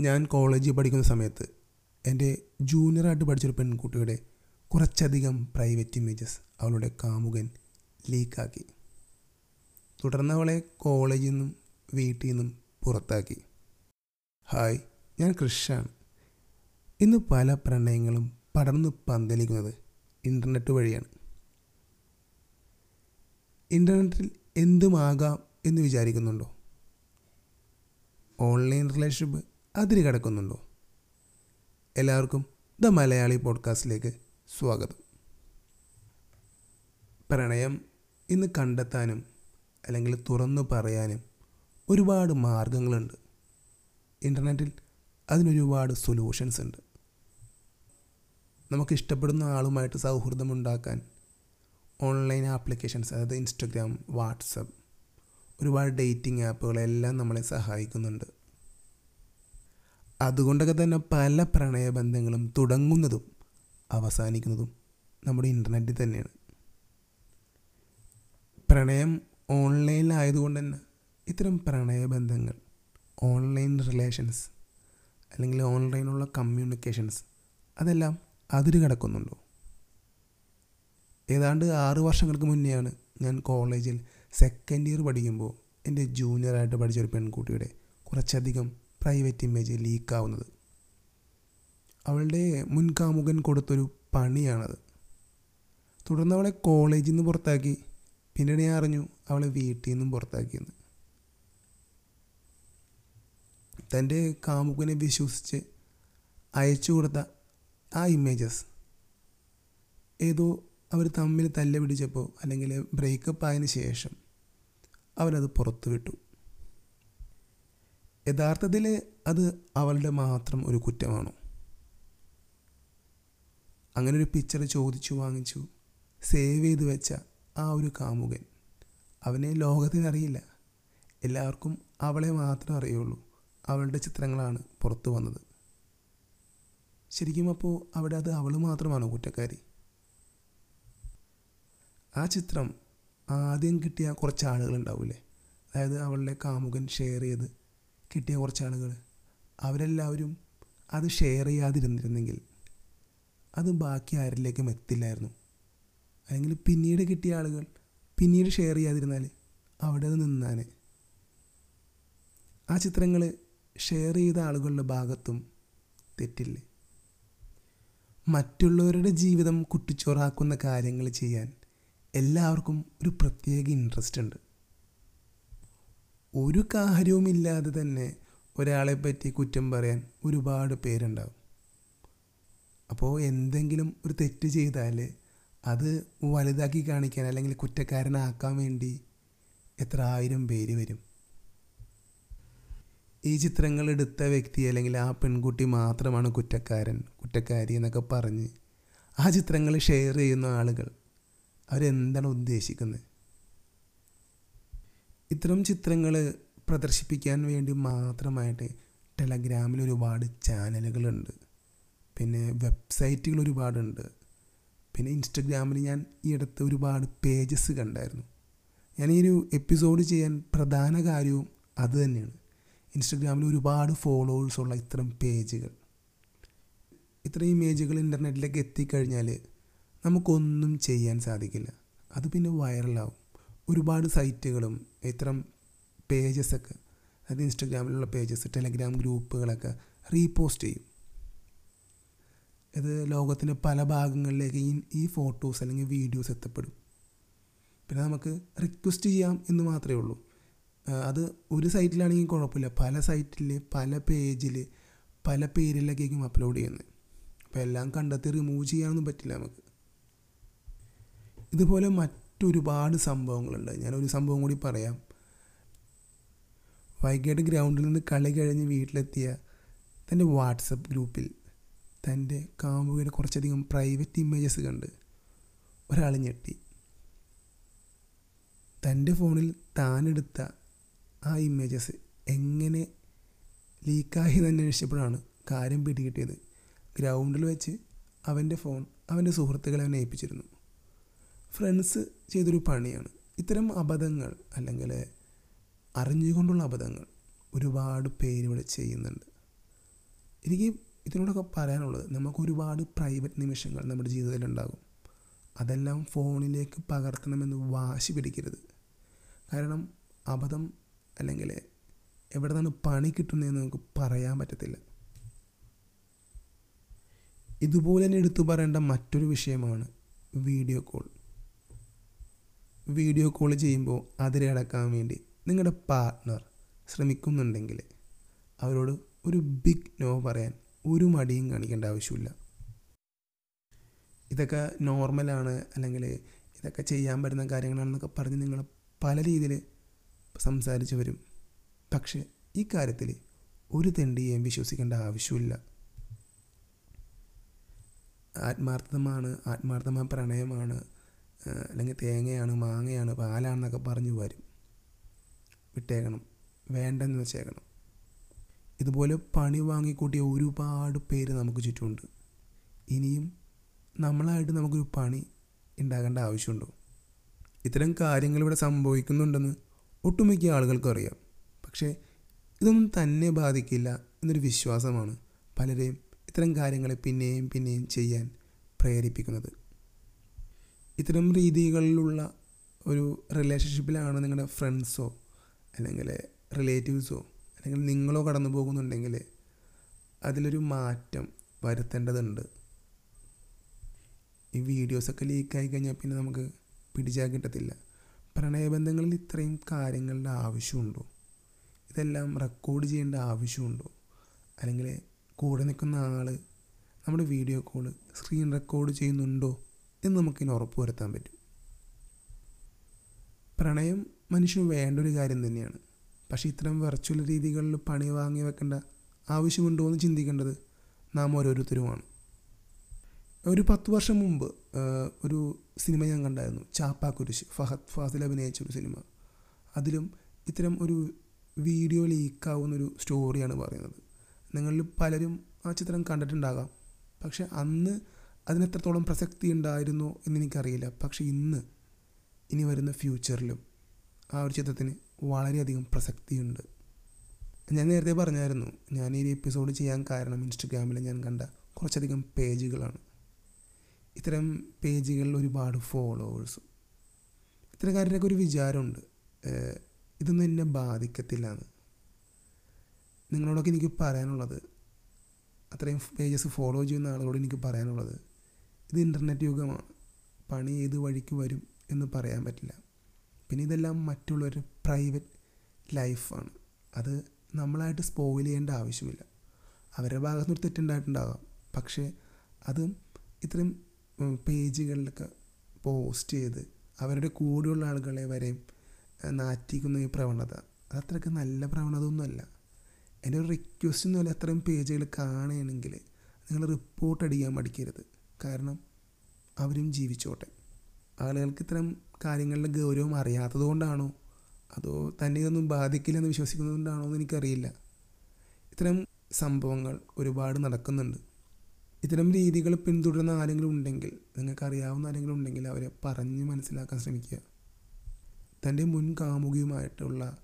ഞാൻ കോളേജിൽ പഠിക്കുന്ന സമയത്ത് എന്റെ ജൂനിയറായിട്ട് പഠിച്ചൊരു പെൺകുട്ടിയുടെ കുറച്ചധികം പ്രൈവറ്റ് ഇമേജസ് അവളുടെ കാമുകൻ ലീക്കാക്കി തുടർന്ന് അവളെ കോളേജിൽ നിന്നും വീട്ടിൽ നിന്നും പുറത്താക്കി. ഹായ് ഞാൻ കൃഷാണ് ഇന്ന് പല പ്രണയങ്ങളും പടർന്ന് പന്തലിക്കുന്നത് ഇന്റർനെറ്റ് വഴിയാണ്. ഇന്റർനെറ്റിൽ എന്തുമാകാം എന്ന് വിചാരിക്കുന്നുണ്ടോ? ഓൺലൈൻ റിലേഷൻഷിപ്പ് അതിര് കടക്കുന്നുണ്ടോ? എല്ലാവർക്കും ദ മലയാളി പോഡ്കാസ്റ്റിലേക്ക് സ്വാഗതം. പ്രണയം ഇന്ന് കണ്ടെത്താനും അല്ലെങ്കിൽ തുറന്നു പറയാനും ഒരുപാട് മാർഗങ്ങളുണ്ട്. ഇന്റർനെറ്റിൽ അതിനൊരുപാട് സൊല്യൂഷൻസ് ഉണ്ട്. നമുക്ക് ഇഷ്ടപ്പെടുന്ന ആളുമായിട്ട് സൗഹൃദമുണ്ടാക്കാൻ ഓൺലൈൻ ആപ്ലിക്കേഷൻസ് അതായത് ഇൻസ്റ്റഗ്രാം വാട്സപ്പ് ഒരുപാട് ഡേറ്റിംഗ് ആപ്പുകളെല്ലാം നമ്മളെ സഹായിക്കുന്നുണ്ട്. അതുകൊണ്ടൊക്കെ തന്നെ പല പ്രണയബന്ധങ്ങളും തുടങ്ങുന്നതും അവസാനിക്കുന്നതും നമ്മുടെ ഇന്റർനെറ്റിൽ തന്നെയാണ്. പ്രണയം ഓൺലൈനിലായതുകൊണ്ട് തന്നെ ഇത്തരം പ്രണയബന്ധങ്ങൾ ഓൺലൈൻ റിലേഷൻസ് അല്ലെങ്കിൽ ഓൺലൈനുള്ള കമ്മ്യൂണിക്കേഷൻസ് അതെല്ലാം അതിര് കിടക്കുന്നുണ്ടോ? ഏതാണ്ട് ആറു വർഷങ്ങൾക്ക് മുന്നെയാണ് ഞാൻ കോളേജിൽ സെക്കൻഡ് ഇയർ പഠിക്കുമ്പോൾ എന്റെ ജൂനിയറായിട്ട് പഠിച്ച ഒരു പെൺകുട്ടിയുടെ കുറച്ചധികം പ്രൈവറ്റ് ഇമേജ് ലീക്കാവുന്നത് അവളുടെ മുൻകാമുകൻ കൊടുത്തൊരു പണിയാണത്. തുടർന്ന് അവളെ കോളേജിൽ നിന്ന് പുറത്താക്കി. പിന്നീട് ഞാൻ അറിഞ്ഞു അവളെ വീട്ടിൽ നിന്നും പുറത്താക്കിയെന്ന്. തന്റെ കാമുകനെ വിശ്വസിച്ച് അയച്ചു കൊടുത്ത ആ ഇമേജസ് ഏതോ അവർ തമ്മിൽ തല്ല പിടിച്ചപ്പോൾ അല്ലെങ്കിൽ ബ്രേക്കപ്പ് ആയതിനു ശേഷം അവരത് പുറത്തു വിട്ടു യഥാർത്ഥത്തിൽ അത് അവളുടെ മാത്രം ഒരു കുറ്റമാണോ? അങ്ങനെ ഒരു പിക്ചർ ചോദിച്ചു വാങ്ങിച്ചു സേവ് ചെയ്ത് വെച്ച ആ ഒരു കാമുകൻ അവനെ ലോകത്തിനറിയില്ല. എല്ലാവർക്കും അവളെ മാത്രം അറിയുള്ളൂ. അവളുടെ ചിത്രങ്ങളാണ് പുറത്തു വന്നത്. ശരിക്കും അപ്പോൾ അവിടെ അത് അവൾ മാത്രമാണോ കുറ്റക്കാരി? ആ ചിത്രം ആദ്യം കിട്ടിയ കുറച്ച് ആളുകളുണ്ടാവില്ലേ അതായത് അവളുടെ കാമുകൻ ഷെയർ ചെയ്ത് കിട്ടിയ കുറച്ച് ആളുകൾ. അവരെല്ലാവരും അത് ഷെയർ ചെയ്യാതിരുന്നിരുന്നെങ്കിൽ അത് ബാക്കി ആരിലേക്കും എത്തില്ലായിരുന്നു. അല്ലെങ്കിൽ പിന്നീട് കിട്ടിയ ആളുകൾ പിന്നീട് ഷെയർ ചെയ്യാതിരുന്നാൽ അവിടെ അത് ആ ചിത്രങ്ങൾ ഷെയർ ചെയ്ത ആളുകളുടെ ഭാഗത്തും തെറ്റില്ല? മറ്റുള്ളവരുടെ ജീവിതം കുട്ടിച്ചോറാക്കുന്ന കാര്യങ്ങൾ ചെയ്യാൻ എല്ലാവർക്കും ഒരു പ്രത്യേക ഇൻട്രസ്റ്റ് ഉണ്ട്. ഒരു കാര്യവുമില്ലാതെ തന്നെ ഒരാളെ പറ്റി കുറ്റം പറയാൻ ഒരുപാട് പേരുണ്ടാവും. അപ്പോൾ എന്തെങ്കിലും ഒരു തെറ്റ് ചെയ്താൽ അത് വലുതാക്കി കാണിക്കാൻ അല്ലെങ്കിൽ കുറ്റക്കാരനാക്കാൻ വേണ്ടി എത്ര ആയിരം പേര് വരും. ഈ ചിത്രങ്ങൾ എടുത്ത വ്യക്തി അല്ലെങ്കിൽ ആ പെൺകുട്ടി മാത്രമാണ് കുറ്റക്കാരൻ കുറ്റക്കാരി എന്നൊക്കെ പറഞ്ഞ് ആ ചിത്രങ്ങൾ ഷെയർ ചെയ്യുന്ന ആളുകൾ അവരെന്താണ് ഉദ്ദേശിക്കുന്നത്? ഇത്തരം ചിത്രങ്ങൾ പ്രദർശിപ്പിക്കാൻ വേണ്ടി മാത്രമായിട്ട് ടെലഗ്രാമിൽ ഒരുപാട് ചാനലുകളുണ്ട്. പിന്നെ വെബ്സൈറ്റുകൾ ഒരുപാടുണ്ട്. പിന്നെ ഇൻസ്റ്റഗ്രാമിൽ ഞാൻ ഈ അടുത്ത് ഒരുപാട് പേജസ് കണ്ടായിരുന്നു. ഞാൻ ഈ ഒരു എപ്പിസോഡ് ചെയ്യാൻ പ്രധാന കാര്യവും അത് തന്നെയാണ്. ഇൻസ്റ്റഗ്രാമിൽ ഒരുപാട് ഫോളോവേഴ്സ് ഉള്ള ഇത്തരം പേജുകൾ. ഇത്തരം ഇമേജുകൾ ഇന്റർനെറ്റിലേക്ക് എത്തിക്കഴിഞ്ഞാൽ നമുക്കൊന്നും ചെയ്യാൻ സാധിക്കില്ല. അത് പിന്നെ വൈറലാവും. ഒരുപാട് സൈറ്റുകളും ഇത്തരം പേജസൊക്കെ അതായത് ഇൻസ്റ്റഗ്രാമിലുള്ള പേജസ് ടെലഗ്രാം ഗ്രൂപ്പുകളൊക്കെ റീപോസ്റ്റ് ചെയ്യും. ഇത് ലോകത്തിന്റെ പല ഭാഗങ്ങളിലേക്ക് ഈ ഈ ഫോട്ടോസ് അല്ലെങ്കിൽ വീഡിയോസ് എത്തപ്പെടും. പിന്നെ നമുക്ക് റിക്വസ്റ്റ് ചെയ്യാം എന്ന് മാത്രമേ ഉള്ളൂ. അത് ഒരു സൈറ്റിലാണെങ്കിൽ കുഴപ്പമില്ല. പല സൈറ്റിൽ പല പേജിൽ പല പേരിലൊക്കെയും അപ്ലോഡ് ചെയ്യുന്നത്. അപ്പോൾ എല്ലാം കണ്ടെത്തി റിമൂവ് ചെയ്യാനൊന്നും പറ്റില്ല നമുക്ക്. ഇതുപോലെ മറ്റൊരുപാട് സംഭവങ്ങളുണ്ട്. ഞാനൊരു സംഭവം കൂടി പറയാം. വൈകിട്ട് ഗ്രൗണ്ടിൽ നിന്ന് കളി കഴിഞ്ഞ് വീട്ടിലെത്തിയ തന്റെ വാട്സപ്പ് ഗ്രൂപ്പിൽ തന്റെ കാമുകയുടെ കുറച്ചധികം പ്രൈവറ്റ് ഇമേജസ് കണ്ട് ഒരാൾ ഞെട്ടി. തന്റെ ഫോണിൽ താനെടുത്ത ആ ഇമേജസ് എങ്ങനെ ലീക്കായി തന്നെ അന്വേഷിച്ചപ്പോഴാണ് കാര്യം പിടികിട്ടിയത്. ഗ്രൗണ്ടിൽ വെച്ച് അവന്റെ ഫോൺ അവന്റെ സുഹൃത്തുക്കളെ അവനെ ഏൽപ്പിച്ചിരുന്നു. ഫ്രണ്ട്സ് ചെയ്തൊരു പണിയാണ്. ഇത്തരം അബദ്ധങ്ങൾ അല്ലെങ്കിൽ അറിഞ്ഞുകൊണ്ടുള്ള അബദ്ധങ്ങൾ ഒരുപാട് പേര് ഇവിടെ ചെയ്യുന്നുണ്ട്. എനിക്ക് ഇതിനോടൊക്കെ പറയാനുള്ളത് നമുക്ക് ഒരുപാട് പ്രൈവറ്റ് നിമിഷങ്ങൾ നമ്മുടെ ജീവിതത്തിലുണ്ടാകും അതെല്ലാം ഫോണിലേക്ക് പകർത്തണമെന്ന് വാശി പിടിക്കരുത്. കാരണം അബദ്ധം അല്ലെങ്കിൽ എവിടെ നിന്നാണ് പണി കിട്ടുന്നതെന്ന് നമുക്ക് പറയാൻ പറ്റത്തില്ല. ഇതുപോലെ തന്നെ എടുത്തു പറയേണ്ട മറ്റൊരു വിഷയമാണ് വീഡിയോ കോൾ വീഡിയോ കോൾ ചെയ്യുമ്പോൾ അതിരടക്കാൻ വേണ്ടി നിങ്ങളുടെ പാർട്ട്ണർ ശ്രമിക്കുന്നുണ്ടെങ്കിൽ അവരോട് ഒരു ബിഗ് നോ പറയാൻ ഒരു മടിയും കാണിക്കേണ്ട ആവശ്യമില്ല. ഇതൊക്കെ നോർമലാണ് അല്ലെങ്കിൽ ഇതൊക്കെ ചെയ്യാൻ പറ്റുന്ന കാര്യങ്ങളാണെന്നൊക്കെ പറഞ്ഞ് നിങ്ങൾ പല രീതിയിൽ സംസാരിച്ച് വരും. പക്ഷേ ഈ കാര്യത്തിൽ ഒരു തെണ്ടിയേയും വിശ്വസിക്കേണ്ട ആവശ്യമില്ല. ആത്മാർത്ഥമാണ് ആത്മാർത്ഥമായ പ്രണയമാണ് അല്ലെങ്കിൽ തേങ്ങയാണ് മാങ്ങയാണ് പാലാണെന്നൊക്കെ പറഞ്ഞു വരും. വിട്ടേക്കണം. വേണ്ടെന്ന് വെച്ചേക്കണം. ഇതുപോലെ പണി വാങ്ങിക്കൂട്ടിയ ഒരുപാട് പേര് നമുക്ക് ചുറ്റുമുണ്ട്. ഇനിയും നമ്മളായിട്ട് നമുക്കൊരു പണി ഉണ്ടാകേണ്ട ആവശ്യമുണ്ടോ? ഇത്തരം കാര്യങ്ങൾ ഇവിടെ സംഭവിക്കുന്നുണ്ടെന്ന് ഒട്ടുമിക്ക ആളുകൾക്കും അറിയാം. പക്ഷേ ഇതൊന്നും തന്നെ ബാധിക്കില്ല എന്നൊരു വിശ്വാസമാണ് പലരെയും ഇത്തരം കാര്യങ്ങളെ പിന്നെയും പിന്നെയും ചെയ്യാൻ പ്രേരിപ്പിക്കുന്നത്. ഇത്തരം രീതികളിലുള്ള ഒരു റിലേഷൻഷിപ്പിലാണ് നിങ്ങളുടെ ഫ്രണ്ട്സോ അല്ലെങ്കിൽ റിലേറ്റീവ്സോ അല്ലെങ്കിൽ നിങ്ങളോ കടന്നു പോകുന്നുണ്ടെങ്കിൽ അതിലൊരു മാറ്റം വരുത്തേണ്ടതുണ്ട്. ഈ വീഡിയോസൊക്കെ ലീക്കായി കഴിഞ്ഞാൽ പിന്നെ നമുക്ക് പിടിച്ചാൽ കിട്ടത്തില്ല. പ്രണയബന്ധങ്ങളിൽ ഇത്രയും കാര്യങ്ങളുടെ ആവശ്യമുണ്ടോ? ഇതെല്ലാം റെക്കോർഡ് ചെയ്യേണ്ട ആവശ്യമുണ്ടോ? അല്ലെങ്കിൽ കൂടെ നിൽക്കുന്ന ആൾ നമ്മുടെ വീഡിയോ കോൾ സ്ക്രീൻ റെക്കോർഡ് ചെയ്യുന്നുണ്ടോ? എന്ന് നമുക്കിനി ഉറപ്പ് വരുത്താൻ പറ്റും. പ്രണയം മനുഷ്യന് വേണ്ട ഒരു കാര്യം തന്നെയാണ്. പക്ഷേ ഇത്തരം വെർച്വൽ രീതികളിൽ പണി വാങ്ങി വെക്കേണ്ട ആവശ്യമുണ്ടോ എന്ന് ചിന്തിക്കേണ്ടത് നാം ഓരോരുത്തരുമാണ്. ഒരു പത്ത് വർഷം മുമ്പ് ഒരു സിനിമ ഞാൻ കണ്ടായിരുന്നു. ചാപ്പാക്കുരിശ് ഫഹദ് ഫാസിൽ അഭിനയിച്ച ഒരു സിനിമ. അതിലും ഇത്തരം ഒരു വീഡിയോ ലീക്കാവുന്നൊരു സ്റ്റോറിയാണ് പറയുന്നത്. നിങ്ങളിൽ പലരും ആ ചിത്രം കണ്ടിട്ടുണ്ടാകാം. പക്ഷെ അന്ന് അതിനെത്രത്തോളം പ്രസക്തി ഉണ്ടായിരുന്നു എന്ന് എനിക്കറിയില്ല. പക്ഷെ ഇന്ന് ഇനി വരുന്ന ഫ്യൂച്ചറിലും ആ ഒരു ചിത്രത്തിന് വളരെയധികം പ്രസക്തിയുണ്ട്. ഞാൻ നേരത്തെ പറഞ്ഞായിരുന്നു ഞാൻ ഈ എപ്പിസോഡ് ചെയ്യാൻ കാരണം ഇൻസ്റ്റഗ്രാമിൽ ഞാൻ കണ്ട കുറച്ചധികം പേജുകളാണ്. ഇത്തരം പേജുകളിൽ ഒരുപാട് ഫോളോവേഴ്സും. ഇത്തരക്കാരുടെയൊക്കെ ഒരു വിചാരമുണ്ട് ഇതൊന്നും എന്നെ ബാധിക്കത്തില്ല എന്ന് നിങ്ങളോടൊക്കെ എനിക്ക് പറയാനുള്ളത് അത്രയും പേജസ് ഫോളോ ചെയ്യുന്ന ആളുകളോട് എനിക്ക് പറയാനുള്ളത് ഇത് ഇന്റർനെറ്റ് യുഗമാണ്. പണി ഏത് വഴിക്ക് വരും എന്ന് പറയാൻ പറ്റില്ല. പിന്നെ ഇതെല്ലാം മറ്റുള്ളവരുടെ പ്രൈവറ്റ് ലൈഫാണ് അത് നമ്മളായിട്ട് സ്പോയിൽ ചെയ്യേണ്ട ആവശ്യമില്ല. അവരുടെ ഭാഗത്തു നിന്ന് തെറ്റുണ്ടായിട്ടുണ്ടാകാം. പക്ഷേ അത് ഇത്രയും പേജുകളിലൊക്കെ പോസ്റ്റ് ചെയ്ത് അവരുടെ കൂടെയുള്ള ആളുകളെ വരെയും നാറ്റിക്കുന്ന ഈ പ്രവണത. അതത്രയ്ക്ക് നല്ല പ്രവണത ഒന്നുമല്ല എന്റെ ഒരു റിക്വസ്റ്റ് ഒന്നുമല്ല അത്രയും പേജുകൾ കാണുകയാണെങ്കിൽ നിങ്ങൾ റിപ്പോർട്ട് അടിക്കാൻ മടിക്കരുത്. കാരണം അവരും ജീവിച്ചോട്ടെ. ആളുകൾക്ക് ഇത്തരം കാര്യങ്ങളുടെ ഗൗരവം അറിയാത്തത് കൊണ്ടാണോ അതോ തന്നെ ഇതൊന്നും ബാധിക്കില്ലെന്ന് വിശ്വസിക്കുന്നത് കൊണ്ടാണോ എന്ന് എനിക്കറിയില്ല. ഇത്തരം സംഭവങ്ങൾ ഒരുപാട് നടക്കുന്നുണ്ട്. ഇത്തരം രീതികൾ പിന്തുടരുന്ന ആരെങ്കിലും ഉണ്ടെങ്കിൽ നിങ്ങൾക്ക് അറിയാവുന്ന ആരെങ്കിലും ഉണ്ടെങ്കിൽ അവരെ പറഞ്ഞ് മനസ്സിലാക്കാൻ ശ്രമിക്കുക. തന്റെ മുൻ കാമുകിയുമായിട്ടുള്ള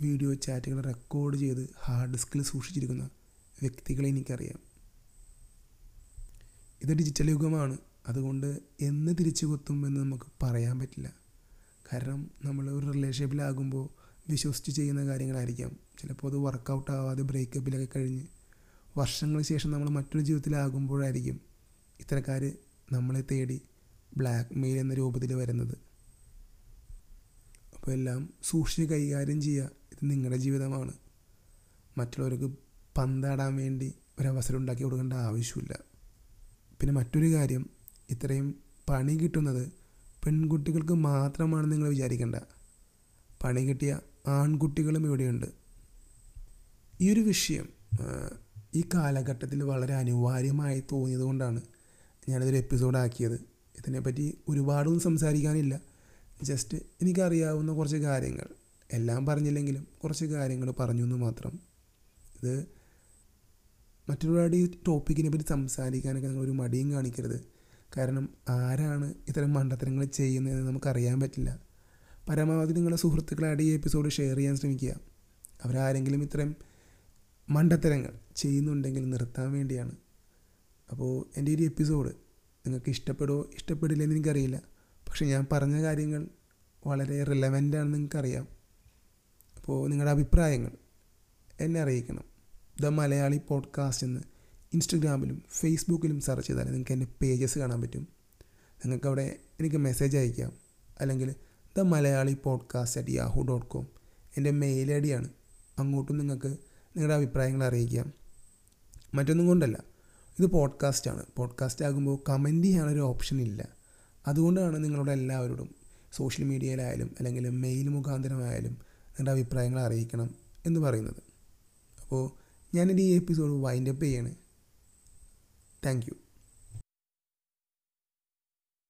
വീഡിയോ ചാറ്റുകൾ റെക്കോർഡ് ചെയ്ത് ഹാർഡ് ഡിസ്കിൽ സൂക്ഷിച്ചിരിക്കുന്ന വ്യക്തികളെ എനിക്കറിയാം. ഇത് ഡിജിറ്റൽ യുഗമാണ്. അതുകൊണ്ട് എന്ന് തിരിച്ചു കൊത്തും എന്ന് നമുക്ക് പറയാൻ പറ്റില്ല. കാരണം നമ്മൾ ഒരു റിലേഷൻഷിപ്പിലാകുമ്പോൾ വിശ്വസിച്ച് ചെയ്യുന്ന കാര്യങ്ങളായിരിക്കാം. ചിലപ്പോൾ അത് വർക്കൗട്ട് ആവാതെ ബ്രേക്കപ്പിലൊക്കെ കഴിഞ്ഞ് വർഷങ്ങൾക്ക് ശേഷം നമ്മൾ മറ്റൊരു ജീവിതത്തിലാകുമ്പോഴായിരിക്കും ഇത്തരക്കാർ നമ്മളെ തേടി ബ്ലാക്ക് മെയിൽ എന്ന രൂപത്തിൽ വരുന്നത്. അപ്പോൾ എല്ലാം സൂക്ഷിച്ച് കൈകാര്യം ചെയ്യുക ഇത് നിങ്ങളുടെ ജീവിതമാണ്. മറ്റുള്ളവർക്ക് പന്താടാൻ വേണ്ടി ഒരവസരം ഉണ്ടാക്കി കൊടുക്കേണ്ട ആവശ്യമില്ല. പിന്നെ മറ്റൊരു കാര്യം ഇത്രയും പണി കിട്ടുന്നത് പെൺകുട്ടികൾക്ക് മാത്രമാണ് നിങ്ങൾ വിചാരിക്കേണ്ട. പണി കിട്ടിയ ആൺകുട്ടികളും ഇവിടെയുണ്ട്. ഈ ഒരു വിഷയം ഈ കാലഘട്ടത്തിൽ വളരെ അനിവാര്യമായി തോന്നിയത് കൊണ്ടാണ് ഞാനിതൊരു എപ്പിസോഡാക്കിയത് ഇതിനെപ്പറ്റി ഒരുപാടൊന്നും സംസാരിക്കാനില്ല. ജസ്റ്റ് എനിക്കറിയാവുന്ന കുറച്ച് കാര്യങ്ങൾ. എല്ലാം പറഞ്ഞില്ലെങ്കിലും കുറച്ച് കാര്യങ്ങൾ പറഞ്ഞു എന്ന് മാത്രം. ഇത് മറ്റൊരുപാട് ഈ ടോപ്പിക്കിനെ പറ്റി സംസാരിക്കാനൊക്കെ നിങ്ങൾ ഒരു മടിയും കാണിക്കരുത്. കാരണം ആരാണ് ഇത്തരം മണ്ടത്തരങ്ങൾ ചെയ്യുന്നതെന്ന് നമുക്കറിയാൻ പറ്റില്ല. പരമാവധി നിങ്ങളുടെ സുഹൃത്തുക്കളായിട്ട് ഈ എപ്പിസോഡ് ഷെയർ ചെയ്യാൻ ശ്രമിക്കുക. അവരാരെങ്കിലും ഇത്തരം മണ്ടത്തരങ്ങൾ ചെയ്യുന്നുണ്ടെങ്കിൽ നിർത്താൻ വേണ്ടിയാണ്. അപ്പോൾ എന്റെ ഒരു എപ്പിസോഡ് നിങ്ങൾക്ക് ഇഷ്ടപ്പെടുമോ ഇഷ്ടപ്പെടില്ല എന്ന് എനിക്കറിയില്ല. പക്ഷെ ഞാൻ പറഞ്ഞ കാര്യങ്ങൾ വളരെ റിലവന്റ് ആണെന്ന് നിങ്ങൾക്കറിയാം. അപ്പോൾ നിങ്ങളുടെ അഭിപ്രായങ്ങൾ എന്നെ അറിയിക്കണം. ദ മലയാളി പോഡ്കാസ്റ്റ് എന്ന് ഇൻസ്റ്റഗ്രാമിലും ഫേസ്ബുക്കിലും സെർച്ച് ചെയ്താൽ നിങ്ങൾക്ക് എന്റെ പേജസ് കാണാൻ പറ്റും. നിങ്ങൾക്ക് അവിടെ എനിക്ക് മെസ്സേജ് അയക്കാം. അല്ലെങ്കിൽ the Malayali podcast at Yahoo dot com എന്റെ മെയിൽ ഐ ഡിയാണ് അങ്ങോട്ടും നിങ്ങൾക്ക് നിങ്ങളുടെ അഭിപ്രായങ്ങൾ അറിയിക്കാം. മറ്റൊന്നും കൊണ്ടല്ല ഇത് പോഡ്കാസ്റ്റാണ് പോഡ്കാസ്റ്റ് ആകുമ്പോൾ കമന്റ് ചെയ്യാനൊരു ഓപ്ഷൻ ഇല്ല. അതുകൊണ്ടാണ് നിങ്ങളോട് എല്ലാവരോടും സോഷ്യൽ മീഡിയയിലായാലും അല്ലെങ്കിൽ മെയിൽ മുഖാന്തരമായാലും നിങ്ങളുടെ അഭിപ്രായങ്ങൾ അറിയിക്കണം എന്ന് പറയുന്നത്. അപ്പോൾ ഞാനെന്റെ ഈ എപ്പിസോഡ് വൈൻഡപ്പ് ചെയ്യാണ്. Thank you